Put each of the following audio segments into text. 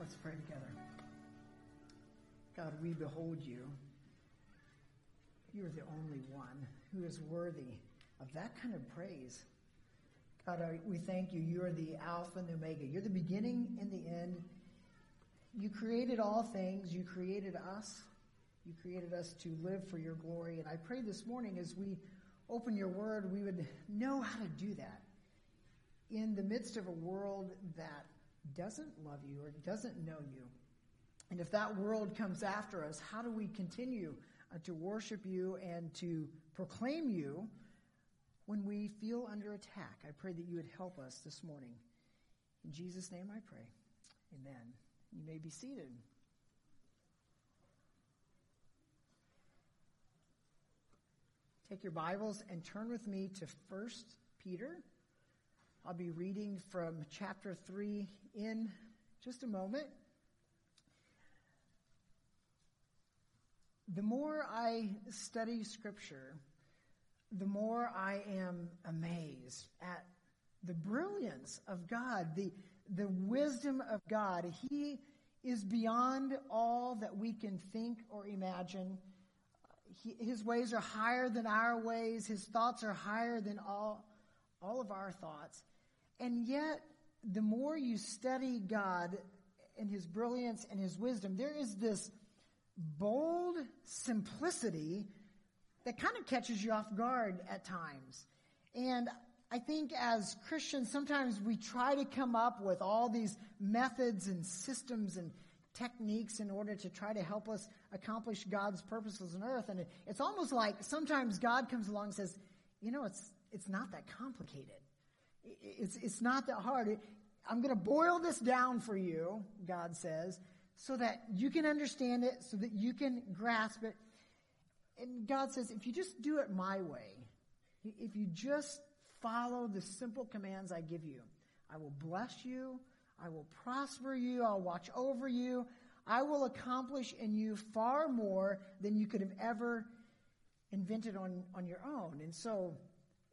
Let's pray together. God, we behold you. You are the only one who is worthy of that kind of praise. God, we thank you. You are the Alpha and the Omega. You're the beginning and the end. You created all things. You created us. You created us to live for your glory. And I pray this morning as we open your word, we would know how to do that in the midst of a world that doesn't love you or doesn't know you. And if that world comes after us, how do we continue uh, to worship you and to proclaim you when we feel under attack? I pray that you would help us this morning. In Jesus' name I pray. Amen. You may be seated. Take your Bibles and turn with me to 1 Peter I'll be reading from chapter 3 in just a moment. The more I study scripture, the more I am amazed at the brilliance of God, the, the wisdom of God. He is beyond all that we can think or imagine. He, his ways are higher than our ways. His thoughts are higher than all, all of our thoughts. And yet, the more you study God and His brilliance and His wisdom, there is this bold simplicity that kind of catches you off guard at times. And I think as Christians, sometimes we try to come up with all these methods and systems and techniques in order to try to help us accomplish God's purposes on earth. And it's almost like sometimes God comes along and says, you know, it's, it's not that complicated. It's, it's not that hard. I'm going to boil this down for you, God says, so that you can understand it, so that you can grasp it. And God says, if you just do it my way, if you just follow the simple commands I give you, I will bless you, I will prosper you, I'll watch over you, I will accomplish in you far more than you could have ever invented on, on your own. And so,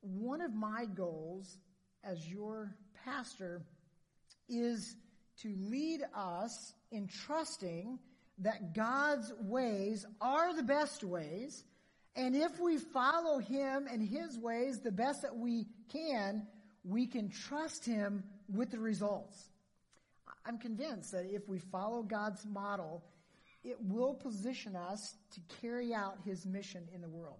one of my goals as your pastor is to lead us in trusting that God's ways are the best ways. And if we follow Him and His ways the best that we can, we can trust Him with the results. I'm convinced that if we follow God's model, it will position us to carry out His mission in the world.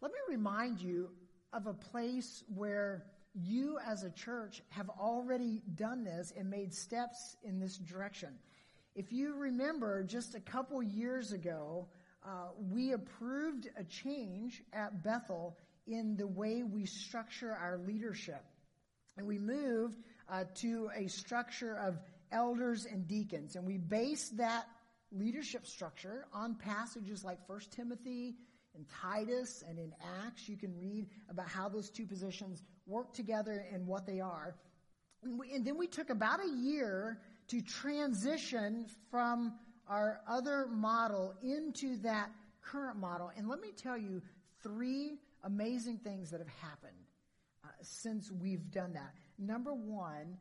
Let me remind you of a place where you as a church have already done this and made steps in this direction. If you remember, just a couple years ago, uh, we approved a change at Bethel in the way we structure our leadership. And we moved uh, to a structure of elders and deacons. And we based that leadership structure on passages like 1 Timothy in Titus and in Acts, you can read about how those two positions work together and what they are. And, we, and then we took about a year to transition from our other model into that current model. And let me tell you three amazing things that have happened uh, since we've done that. Number one,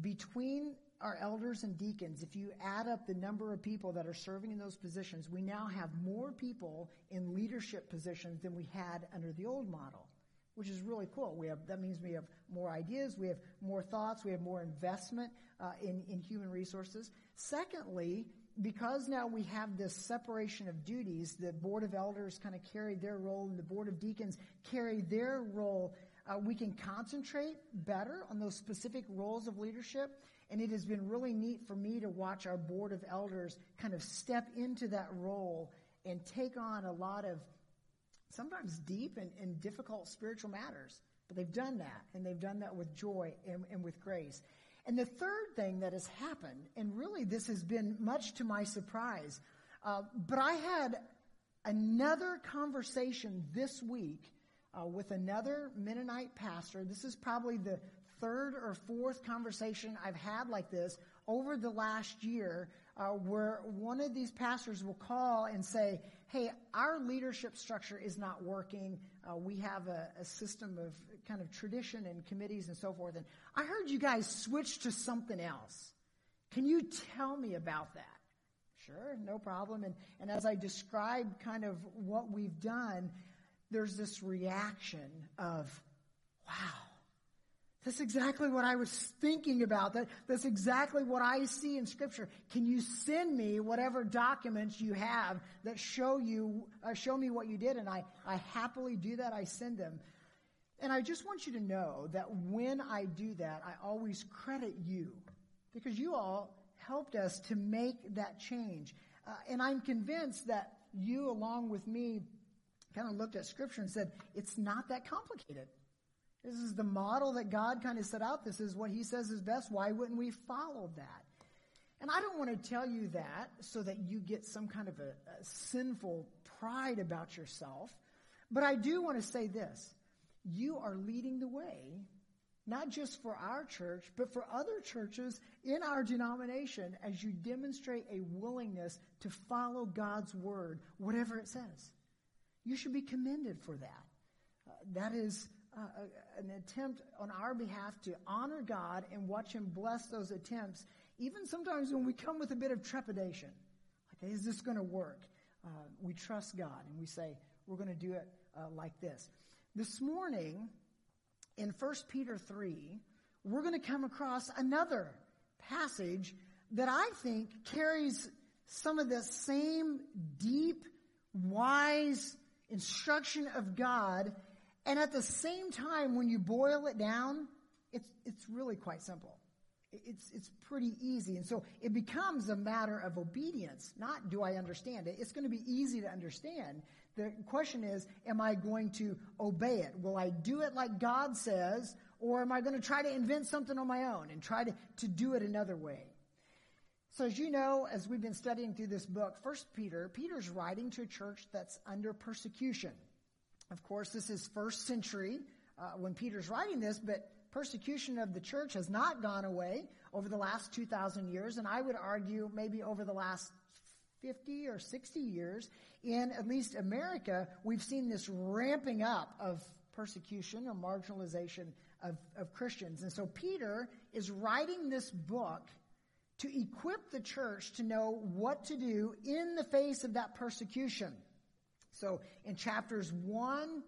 between our elders and deacons, if you add up the number of people that are serving in those positions, we now have more people in leadership positions than we had under the old model, which is really cool. We have, that means we have more ideas, we have more thoughts, we have more investment uh, in, in human resources. Secondly, because now we have this separation of duties, the board of elders kind of carry their role and the board of deacons carry their role uh, we can concentrate better on those specific roles of leadership. And it has been really neat for me to watch our board of elders kind of step into that role and take on a lot of sometimes deep and, and difficult spiritual matters. But they've done that, and they've done that with joy and, and with grace. And the third thing that has happened, and really this has been much to my surprise, uh, but I had another conversation this week uh, with another Mennonite pastor. This is probably the third or fourth conversation I've had like this over the last year, uh, where one of these pastors will call and say, "Hey, our leadership structure is not working. Uh, we have a, a system of kind of tradition and committees and so forth, and I heard you guys switch to something else." Can you tell me about that? Sure, no problem. And, and as I describe kind of what we've done, there's this reaction of, wow, that's exactly what I was thinking about. That, that's exactly what I see in Scripture. Can you send me whatever documents you have that show you, uh, show me what you did? And I, I happily do that. I send them. And I just want you to know that when I do that, I always credit you because you all helped us to make that change. Uh, and I'm convinced that you, along with me, kind of looked at Scripture and said, it's not that complicated. This is the model that God kind of set out. This is what He says is best. Why wouldn't we follow that? And I don't want to tell you that so that you get some kind of a, a sinful pride about yourself. But I do want to say this. You are leading the way not just for our church, but for other churches in our denomination as you demonstrate a willingness to follow God's word, whatever it says. You should be commended for that. Uh, that is uh, an attempt on our behalf to honor God and watch Him bless those attempts, even sometimes when we come with a bit of trepidation. Like, is this going to work? Uh, we trust God and we say, we're going to do it uh, like this. This morning, in 1 Peter 3, we're going to come across another passage that I think carries some of the same deep, wise instruction of God. And at the same time, when you boil it down, it's, it's really quite simple. It's, it's pretty easy. And so it becomes a matter of obedience, not do I understand it. It's going to be easy to understand. The question is, am I going to obey it? Will I do it like God says, or am I going to try to invent something on my own and try to, to do it another way? So as you know, as we've been studying through this book, First Peter, Peter's writing to a church that's under persecution. Of course, this is first century uh, when Peter's writing this, but persecution of the church has not gone away over the last 2,000 years, and I would argue maybe over the last 50 or 60 years, in at least America, we've seen this ramping up of persecution or marginalization of, of Christians. And so Peter is writing this book to equip the church to know what to do in the face of that persecution. So in chapters 1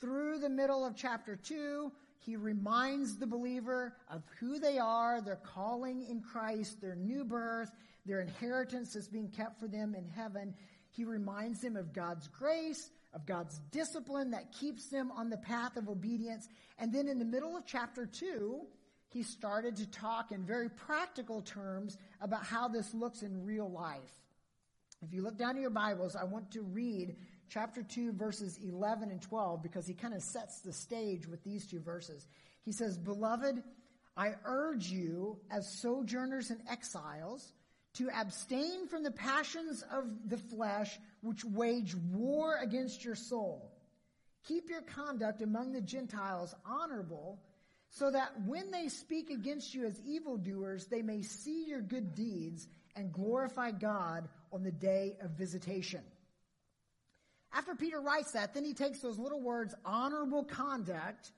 through the middle of chapter 2, he reminds the believer of who they are, their calling in Christ, their new birth, their inheritance is being kept for them in heaven. He reminds them of God's grace, of God's discipline that keeps them on the path of obedience. And then in the middle of chapter two, he started to talk in very practical terms about how this looks in real life. If you look down in your Bibles, I want to read chapter 2 verses 11 and 12 because he kind of sets the stage with these two verses. He says, Beloved, I urge you as sojourners and exiles to abstain from the passions of the flesh which wage war against your soul. Keep your conduct among the Gentiles honorable so that when they speak against you as evildoers, they may see your good deeds and glorify God on the day of visitation. After Peter writes that, then he takes those little words, honorable conduct,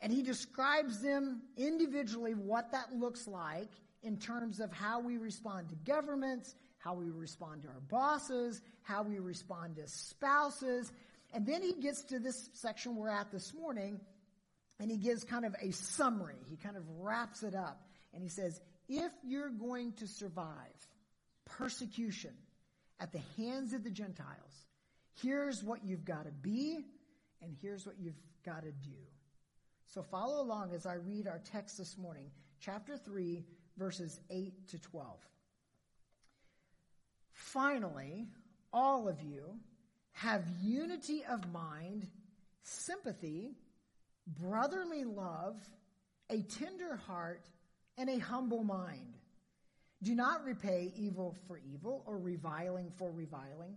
and he describes them individually what that looks like in terms of how we respond to governments, how we respond to our bosses, how we respond to spouses. And then he gets to this section we're at this morning, and he gives kind of a summary. He kind of wraps it up. And he says, if you're going to survive persecution at the hands of the Gentiles, here's what you've got to be, and here's what you've got to do. So follow along as I read our text this morning, chapter 3, verses 8 to 12. Finally, all of you have unity of mind, sympathy, brotherly love, a tender heart, and a humble mind. Do not repay evil for evil or reviling for reviling,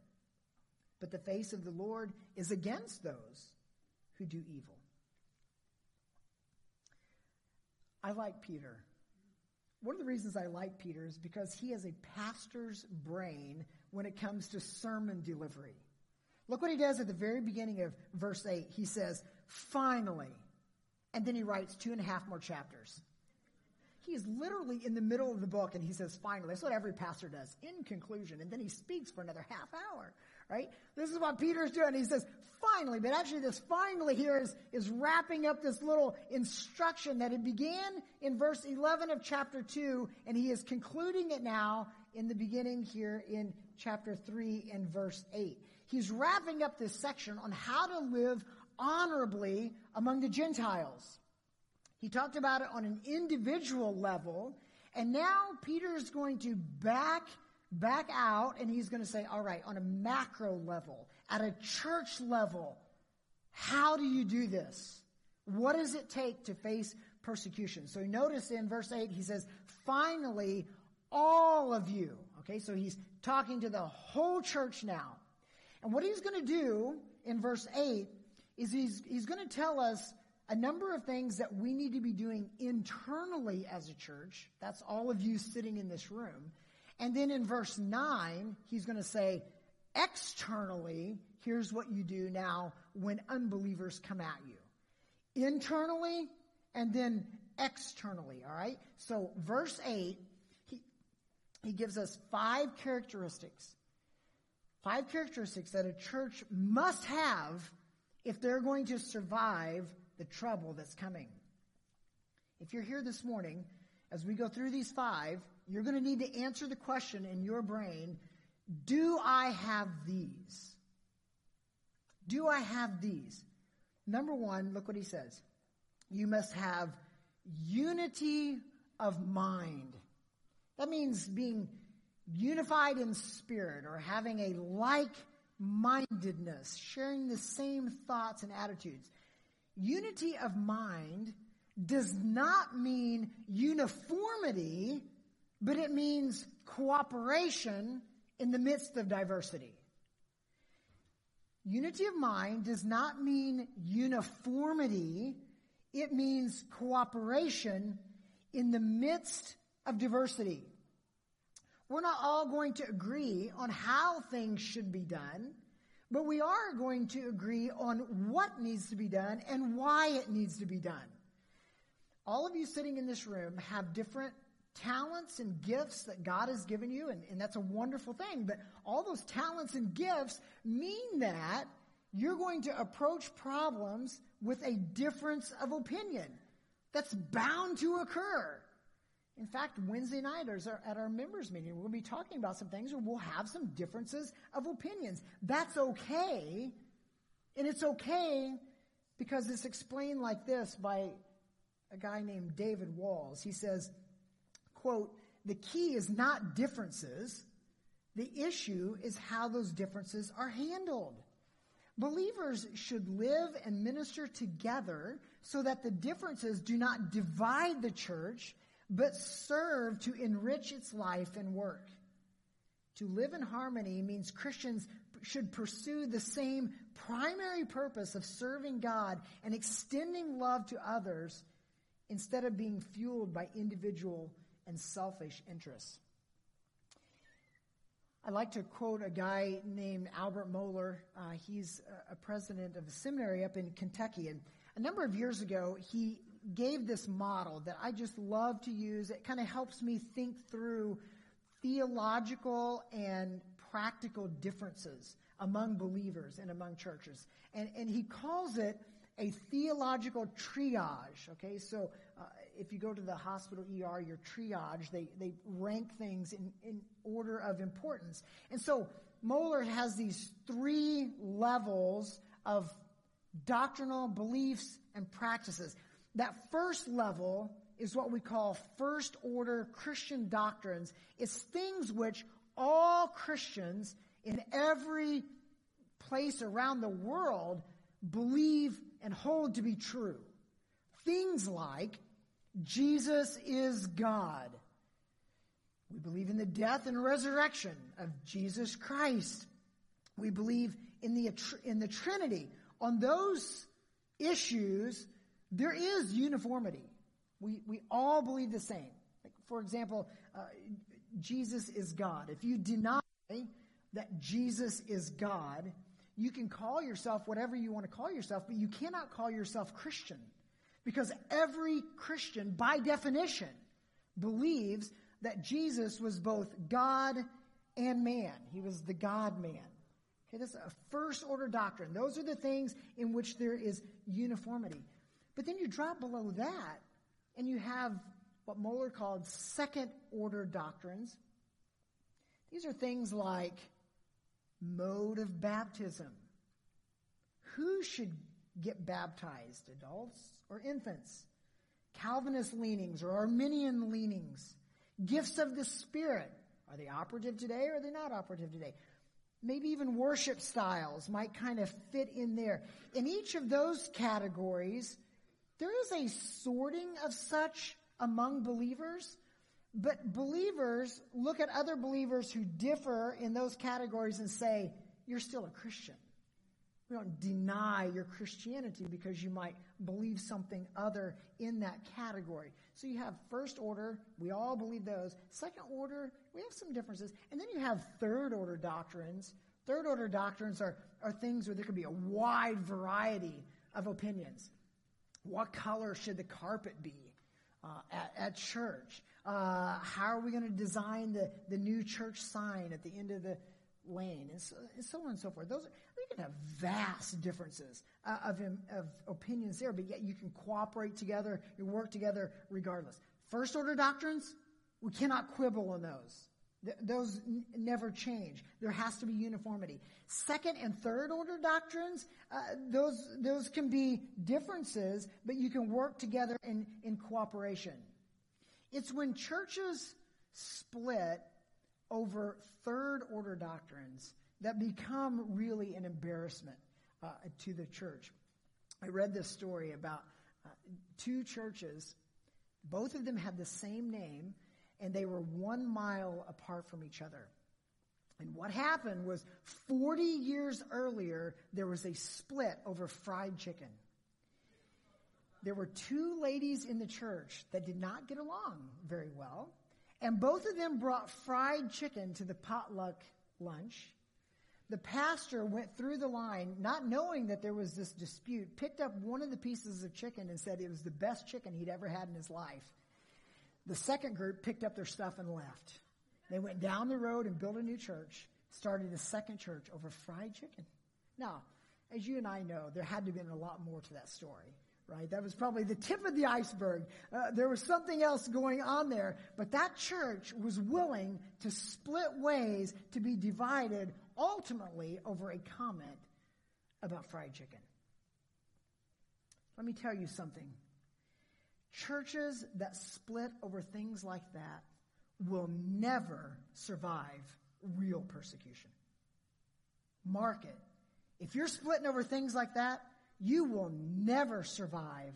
But the face of the Lord is against those who do evil. I like Peter. One of the reasons I like Peter is because he has a pastor's brain when it comes to sermon delivery. Look what he does at the very beginning of verse 8. He says, finally. And then he writes two and a half more chapters. He is literally in the middle of the book and he says, finally. That's what every pastor does. In conclusion. And then he speaks for another half hour, right? This is what Peter's doing. He says, finally. But actually this finally here is, is wrapping up this little instruction that it began in verse 11 of chapter 2 and he is concluding it now in the beginning here in chapter 3 and verse 8. He's wrapping up this section on how to live honorably among the Gentiles. He talked about it on an individual level. And now Peter is going to back, back out and he's going to say, all right, on a macro level, at a church level, how do you do this? What does it take to face persecution? So notice in verse 8, he says, finally, all of you. Okay, so he's talking to the whole church now. And what he's going to do in verse 8 is he's, he's going to tell us a number of things that we need to be doing internally as a church. That's all of you sitting in this room. And then in verse 9, he's going to say, externally, here's what you do now when unbelievers come at you. Internally and then externally, all right? So verse 8, he, he gives us five characteristics. Five characteristics that a church must have if they're going to survive the trouble that's coming. If you're here this morning, as we go through these five, you're going to need to answer the question in your brain Do I have these? Do I have these? Number one, look what he says. You must have unity of mind. That means being unified in spirit or having a like mindedness, sharing the same thoughts and attitudes. Unity of mind does not mean uniformity, but it means cooperation in the midst of diversity. Unity of mind does not mean uniformity, it means cooperation in the midst of diversity. We're not all going to agree on how things should be done. But we are going to agree on what needs to be done and why it needs to be done. All of you sitting in this room have different talents and gifts that God has given you, and, and that's a wonderful thing. But all those talents and gifts mean that you're going to approach problems with a difference of opinion. That's bound to occur. In fact, Wednesday night at our members meeting, we'll be talking about some things where we'll have some differences of opinions. That's okay. And it's okay because it's explained like this by a guy named David Walls. He says, quote, the key is not differences. The issue is how those differences are handled. Believers should live and minister together so that the differences do not divide the church but serve to enrich its life and work. To live in harmony means Christians should pursue the same primary purpose of serving God and extending love to others instead of being fueled by individual and selfish interests. I like to quote a guy named Albert Mohler. Uh, he's a president of a seminary up in Kentucky. And a number of years ago, he gave this model that I just love to use. It kind of helps me think through theological and practical differences among believers and among churches. And, and he calls it a theological triage. Okay, so if you go to the hospital ER, your triage, they, they rank things in, in order of importance. And so Mohler has these three levels of doctrinal beliefs and practices. That first level is what we call first order Christian doctrines. It's things which all Christians in every place around the world believe and hold to be true. Things like Jesus is God. We believe in the death and resurrection of Jesus Christ. We believe in the, in the Trinity. On those issues, there is uniformity. We, we all believe the same. Like, for example, uh, Jesus is God. If you deny that Jesus is God, you can call yourself whatever you want to call yourself, but you cannot call yourself Christian. Because every Christian, by definition, believes that Jesus was both God and man. He was the God man. Okay, that's a first order doctrine. Those are the things in which there is uniformity. But then you drop below that, and you have what Mohler called second order doctrines. These are things like mode of baptism. Who should get baptized, adults or infants? Calvinist leanings or Arminian leanings? Gifts of the Spirit. Are they operative today or are they not operative today? Maybe even worship styles might kind of fit in there. In each of those categories, there is a sorting of such among believers, but believers look at other believers who differ in those categories and say, you're still a Christian. We don't deny your Christianity because you might believe something other in that category. So you have first order, we all believe those. Second order, we have some differences. And then you have third order doctrines. Third order doctrines are, are things where there could be a wide variety of opinions. What color should the carpet be uh, at, at, church? Uh, how are we going to design the, the new church sign at the end of the lane? And so, and so on and so forth. Those are, we can have vast differences uh, of, of opinions there, but yet you can cooperate together, you work together regardless. First order doctrines, we cannot quibble on those. Th- those n- never change. There has to be uniformity. Second and third order doctrines, uh, those, those can be differences, but you can work together in, in cooperation. It's when churches split over third order doctrines that become really an embarrassment uh, to the church. I read this story about uh, two churches. Both of them had the same name, and they were one mile apart from each other. And what happened was 40 years earlier, there was a split over fried chicken. There were two ladies in the church that did not get along very well, and both of them brought fried chicken to the potluck lunch the pastor went through the line, not knowing that there was this dispute, picked up one of the pieces of chicken and said it was the best chicken he'd ever had in his life. The second group picked up their stuff and left. They went down the road and built a new church, started a second church over fried chicken. Now, as you and I know, there had to have been a lot more to that story, right? That was probably the tip of the iceberg. Uh, there was something else going on there, but that church was willing to split ways, to be divided ultimately over a comment about fried chicken. Let me tell you something. Churches that split over things like that will never survive real persecution. Mark it. If you're splitting over things like that, you will never survive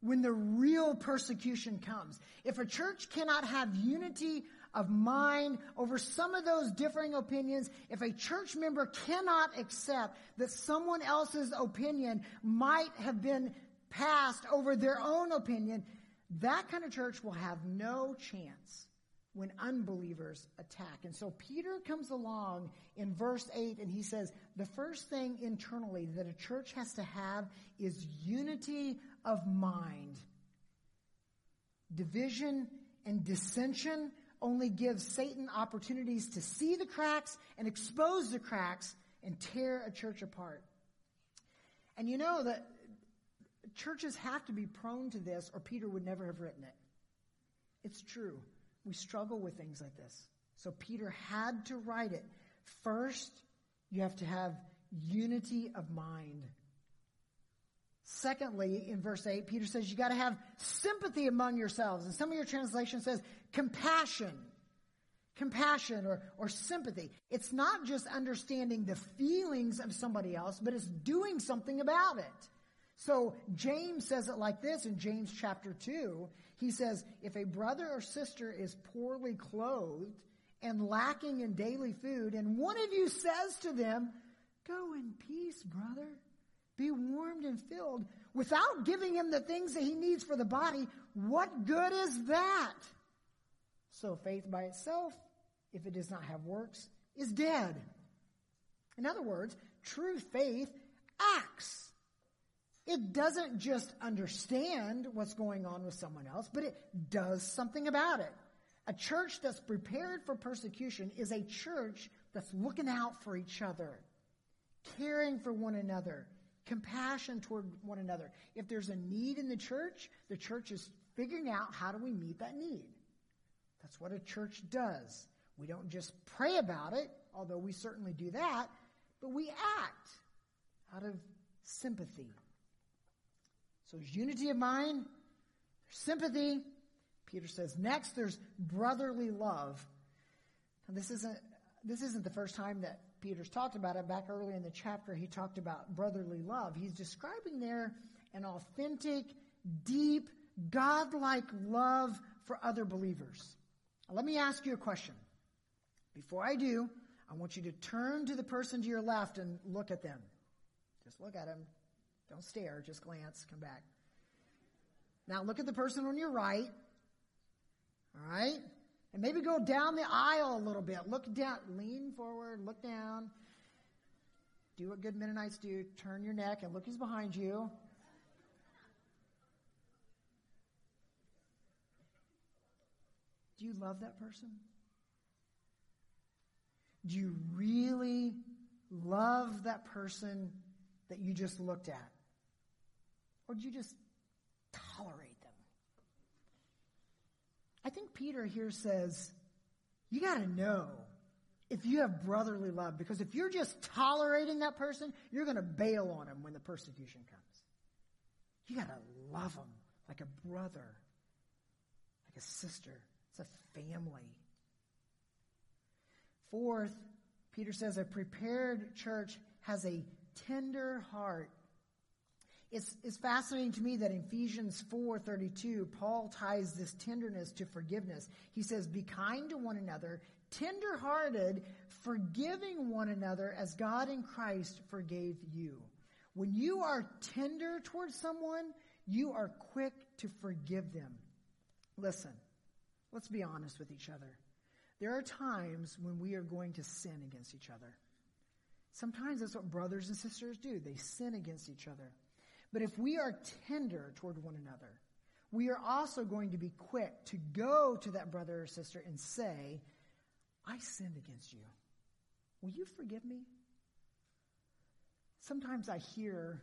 when the real persecution comes. If a church cannot have unity of mind over some of those differing opinions, if a church member cannot accept that someone else's opinion might have been passed over their own opinion, that kind of church will have no chance when unbelievers attack. And so Peter comes along in verse 8 and he says, the first thing internally that a church has to have is unity of mind. Division and dissension only gives Satan opportunities to see the cracks and expose the cracks and tear a church apart. And you know that churches have to be prone to this or Peter would never have written it. It's true. We struggle with things like this. So Peter had to write it. First, you have to have unity of mind. Secondly, in verse 8, Peter says you got to have sympathy among yourselves. And some of your translation says compassion. Compassion or, or sympathy. It's not just understanding the feelings of somebody else, but it's doing something about it. So James says it like this in James chapter 2. He says, If a brother or sister is poorly clothed and lacking in daily food, and one of you says to them, Go in peace, brother, be warmed and filled, without giving him the things that he needs for the body, what good is that? So faith by itself, if it does not have works, is dead. In other words, true faith acts. It doesn't just understand what's going on with someone else, but it does something about it. A church that's prepared for persecution is a church that's looking out for each other, caring for one another, compassion toward one another. If there's a need in the church, the church is figuring out how do we meet that need. That's what a church does. We don't just pray about it, although we certainly do that, but we act out of sympathy. So there's unity of mind, sympathy. Peter says next there's brotherly love. This isn't this isn't the first time that Peter's talked about it. Back earlier in the chapter, he talked about brotherly love. He's describing there an authentic, deep, godlike love for other believers. Now, let me ask you a question. Before I do, I want you to turn to the person to your left and look at them. Just look at them. Don't stare, just glance, come back. Now look at the person on your right. All right? And maybe go down the aisle a little bit. Look down, lean forward, look down. Do what good Mennonites do. Turn your neck and look who's behind you. Do you love that person? Do you really love that person that you just looked at? Or do you just tolerate them? I think Peter here says, you got to know if you have brotherly love, because if you're just tolerating that person, you're going to bail on them when the persecution comes. You got to love them like a brother, like a sister. It's a family. Fourth, Peter says a prepared church has a tender heart. It's, it's fascinating to me that in Ephesians 4:32, Paul ties this tenderness to forgiveness. He says, "Be kind to one another, tender-hearted, forgiving one another as God in Christ forgave you." When you are tender towards someone, you are quick to forgive them. Listen, let's be honest with each other. There are times when we are going to sin against each other. Sometimes that's what brothers and sisters do. They sin against each other. But if we are tender toward one another, we are also going to be quick to go to that brother or sister and say, I sinned against you. Will you forgive me? Sometimes I hear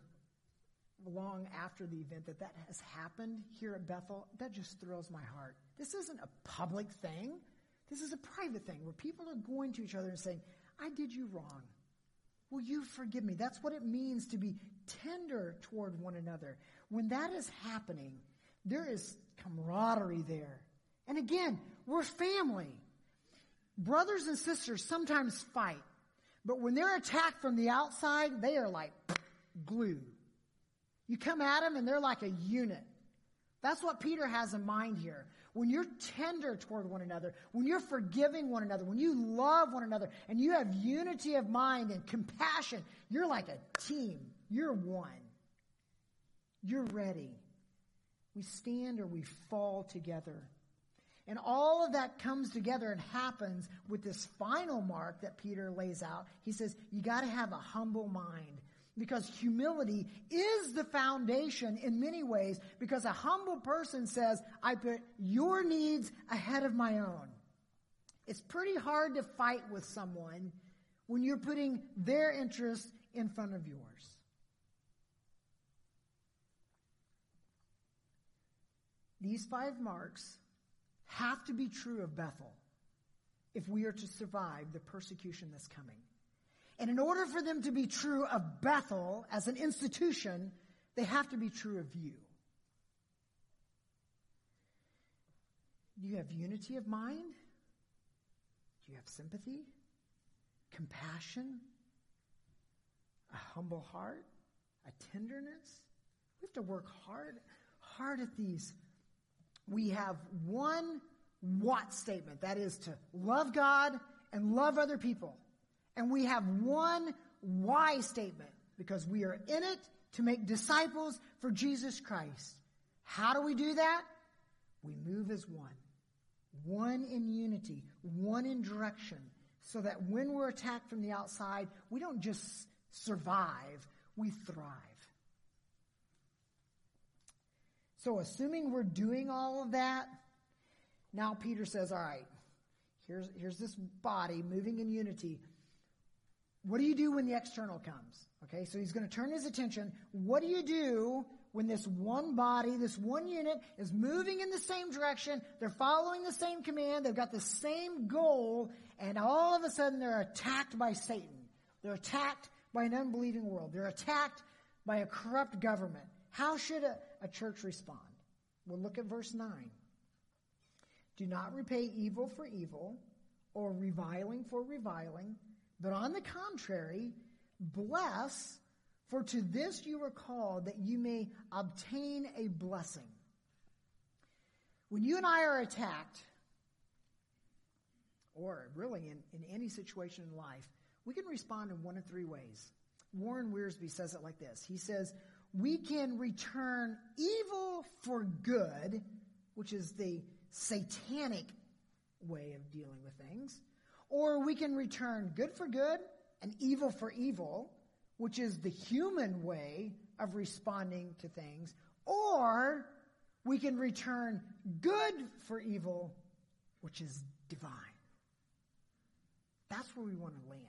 long after the event that that has happened here at Bethel. That just thrills my heart. This isn't a public thing. This is a private thing where people are going to each other and saying, I did you wrong. Will you forgive me? That's what it means to be tender toward one another. When that is happening, there is camaraderie there. And again, we're family. Brothers and sisters sometimes fight, but when they're attacked from the outside, they are like glue. You come at them and they're like a unit. That's what Peter has in mind here when you're tender toward one another, when you're forgiving one another, when you love one another, and you have unity of mind and compassion, you're like a team. You're one. You're ready. We stand or we fall together. And all of that comes together and happens with this final mark that Peter lays out. He says, you got to have a humble mind. Because humility is the foundation in many ways because a humble person says, I put your needs ahead of my own. It's pretty hard to fight with someone when you're putting their interests in front of yours. These five marks have to be true of Bethel if we are to survive the persecution that's coming. And in order for them to be true of Bethel as an institution, they have to be true of you. Do you have unity of mind? Do you have sympathy? Compassion? A humble heart? A tenderness? We have to work hard, hard at these. We have one what statement. That is to love God and love other people. And we have one why statement because we are in it to make disciples for Jesus Christ. How do we do that? We move as one. One in unity, one in direction, so that when we're attacked from the outside, we don't just survive, we thrive. So, assuming we're doing all of that, now Peter says, All right, here's, here's this body moving in unity. What do you do when the external comes? Okay, so he's going to turn his attention. What do you do when this one body, this one unit is moving in the same direction? They're following the same command. They've got the same goal. And all of a sudden they're attacked by Satan. They're attacked by an unbelieving world. They're attacked by a corrupt government. How should a, a church respond? Well, look at verse 9. Do not repay evil for evil or reviling for reviling, but on the contrary, bless, for to this you were called that you may obtain a blessing. When you and I are attacked, or really in, in any situation in life, we can respond in one of three ways. Warren Wiersbe says it like this. He says, we can return evil for good, which is the satanic way of dealing with things, or we can return good for good and evil for evil, which is the human way of responding to things, or we can return good for evil, which is divine. That's where we want to land.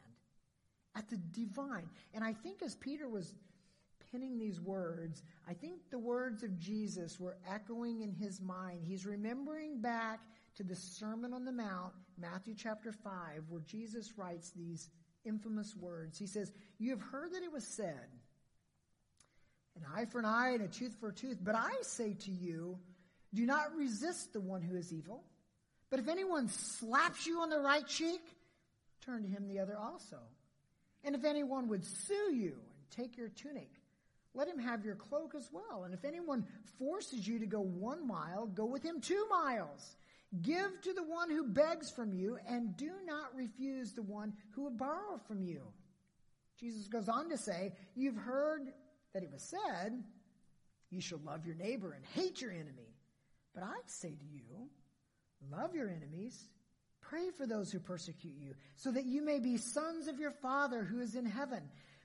At the divine. And I think as Peter was penning these words, I think the words of Jesus were echoing in his mind. He's remembering back to the Sermon on the Mount, Matthew chapter 5, where Jesus writes these infamous words. He says, You have heard that it was said, an eye for an eye and a tooth for a tooth. But I say to you, do not resist the one who is evil. But if anyone slaps you on the right cheek, turn to him the other also. And if anyone would sue you and take your tunic, let him have your cloak as well. And if anyone forces you to go one mile, go with him two miles. Give to the one who begs from you, and do not refuse the one who would borrow from you. Jesus goes on to say, You've heard that it was said, You shall love your neighbor and hate your enemy. But I say to you, Love your enemies, pray for those who persecute you, so that you may be sons of your Father who is in heaven.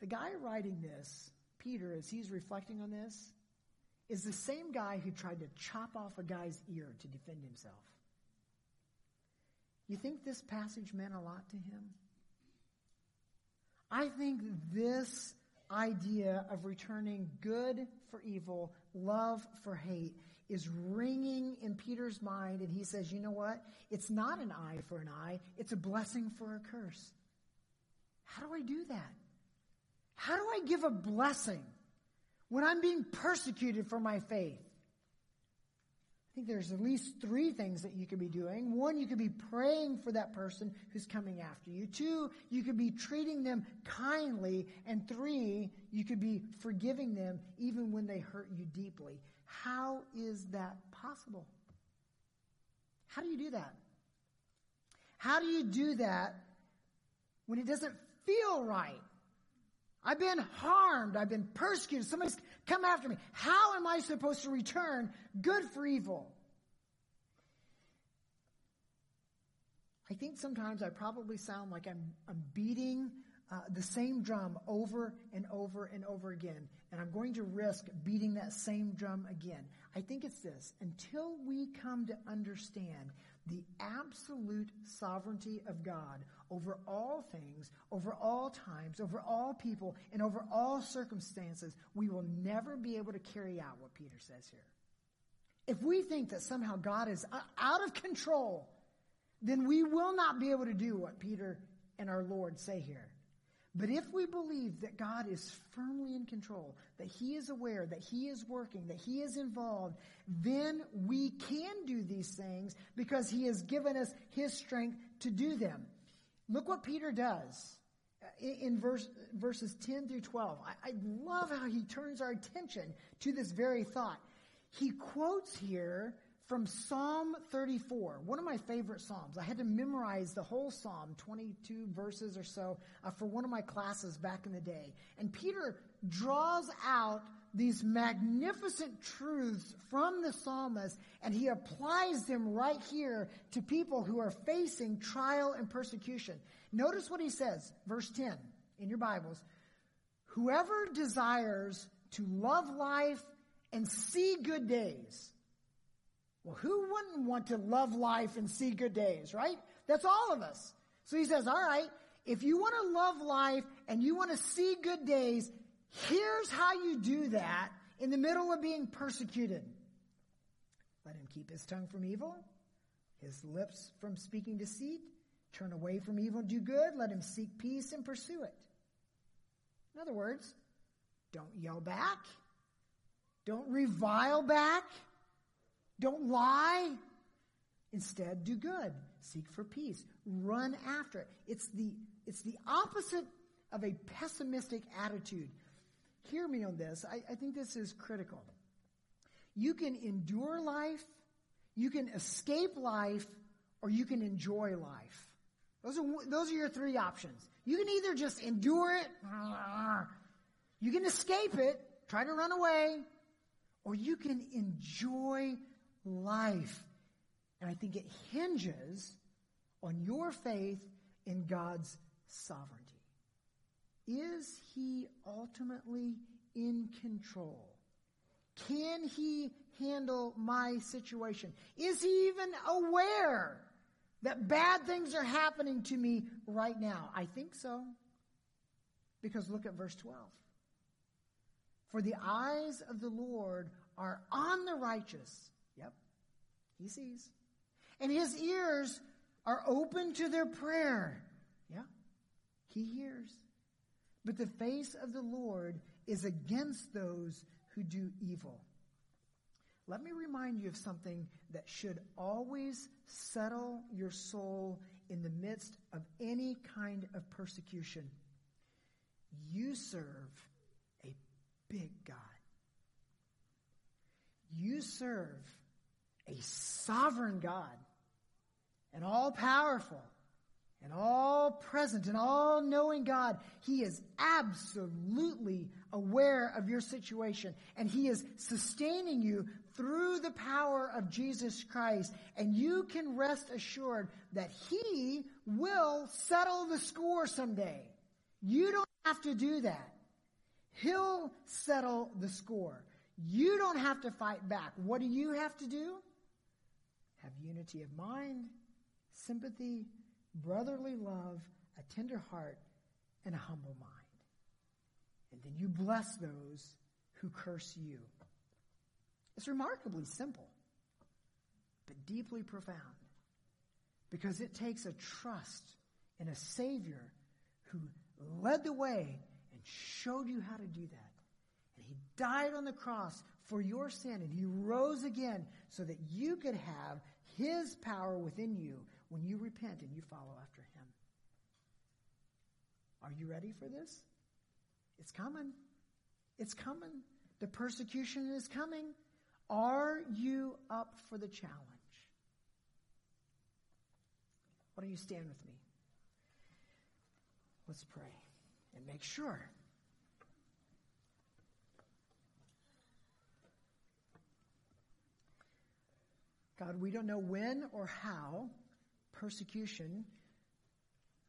The guy writing this, Peter, as he's reflecting on this, is the same guy who tried to chop off a guy's ear to defend himself. You think this passage meant a lot to him? I think this idea of returning good for evil, love for hate, is ringing in Peter's mind, and he says, You know what? It's not an eye for an eye, it's a blessing for a curse. How do I do that? How do I give a blessing when I'm being persecuted for my faith? I think there's at least three things that you could be doing. One, you could be praying for that person who's coming after you. Two, you could be treating them kindly. And three, you could be forgiving them even when they hurt you deeply. How is that possible? How do you do that? How do you do that when it doesn't feel right? I've been harmed. I've been persecuted. Somebody's come after me. How am I supposed to return good for evil? I think sometimes I probably sound like I'm, I'm beating uh, the same drum over and over and over again, and I'm going to risk beating that same drum again. I think it's this until we come to understand the absolute sovereignty of God over all things, over all times, over all people, and over all circumstances, we will never be able to carry out what Peter says here. If we think that somehow God is uh, out of control, then we will not be able to do what Peter and our Lord say here. But if we believe that God is firmly in control, that He is aware, that He is working, that He is involved, then we can do these things because He has given us His strength to do them. Look what Peter does uh, in verse, verses 10 through 12. I, I love how he turns our attention to this very thought. He quotes here from Psalm 34, one of my favorite Psalms. I had to memorize the whole Psalm, 22 verses or so, uh, for one of my classes back in the day. And Peter draws out these magnificent truths from the psalmist and he applies them right here to people who are facing trial and persecution. Notice what he says, verse 10 in your Bibles. Whoever desires to love life and see good days, well, who wouldn't want to love life and see good days, right? That's all of us. So he says, all right, if you want to love life and you want to see good days, here's how you do that in the middle of being persecuted. Let him keep his tongue from evil, his lips from speaking deceit. Turn away from evil and do good. Let him seek peace and pursue it. In other words, don't yell back. Don't revile back. Don't lie. Instead, do good. Seek for peace. Run after it. It's the, it's the opposite of a pessimistic attitude. Hear me on this. I, I think this is critical. You can endure life, you can escape life, or you can enjoy life. Those are, those are your three options. You can either just endure it, you can escape it, try to run away, or you can enjoy life. And I think it hinges on your faith in God's sovereignty. Is he ultimately in control? Can he handle my situation? Is he even aware that bad things are happening to me right now? I think so. Because look at verse 12. For the eyes of the Lord are on the righteous he sees. And his ears are open to their prayer. Yeah, he hears. But the face of the Lord is against those who do evil. Let me remind you of something that should always settle your soul in the midst of any kind of persecution. You serve a big God. You serve a sovereign God, an all powerful, an all present, and all knowing God. He is absolutely aware of your situation, and He is sustaining you through the power of Jesus Christ. And you can rest assured that He will settle the score someday. You don't have to do that. He'll settle the score. You don't have to fight back. What do you have to do? Have unity of mind, sympathy, brotherly love, a tender heart, and a humble mind. And then you bless those who curse you. It's remarkably simple, but deeply profound because it takes a trust in a Savior who led the way and showed you how to do that. And He died on the cross for your sin and He rose again so that you could have his power within you when you repent and you follow after Him. Are you ready for this? It's coming. It's coming. The persecution is coming. Are you up for the challenge? Why don't you stand with me? Let's pray and make sure God, we don't know when or how persecution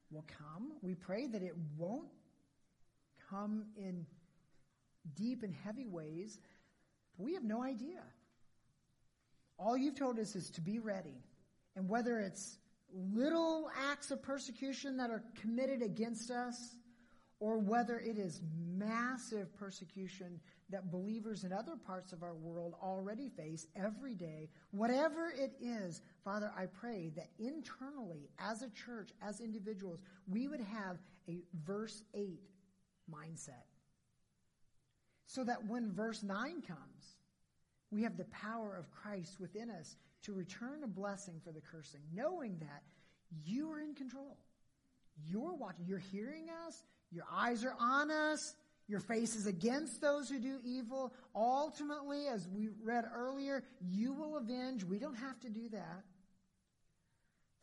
will come. We pray that it won't come in deep and heavy ways. We have no idea. All you've told us is to be ready And whether it's little acts of persecution that are committed against us, or whether it is massive persecution that believers in other parts of our world already face every day, whatever it is, Father, I pray that internally, as a church, as individuals, we would have a verse 8 mindset. So that when verse 9 comes, we have the power of Christ within us to return a blessing for the cursing, knowing that you are in control. You're watching. You're hearing us. Your eyes are on us. Your face is against those who do evil. Ultimately, as we read earlier, you will avenge. We don't have to do that.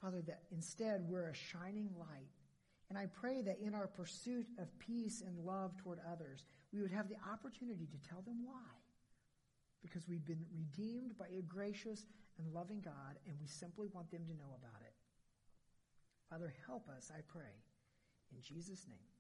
Father, that instead we're a shining light. And I pray that in our pursuit of peace and love toward others, we would have the opportunity to tell them why. Because we've been redeemed by a gracious and loving God, and we simply want them to know about it. Father, help us, I pray. In Jesus' name.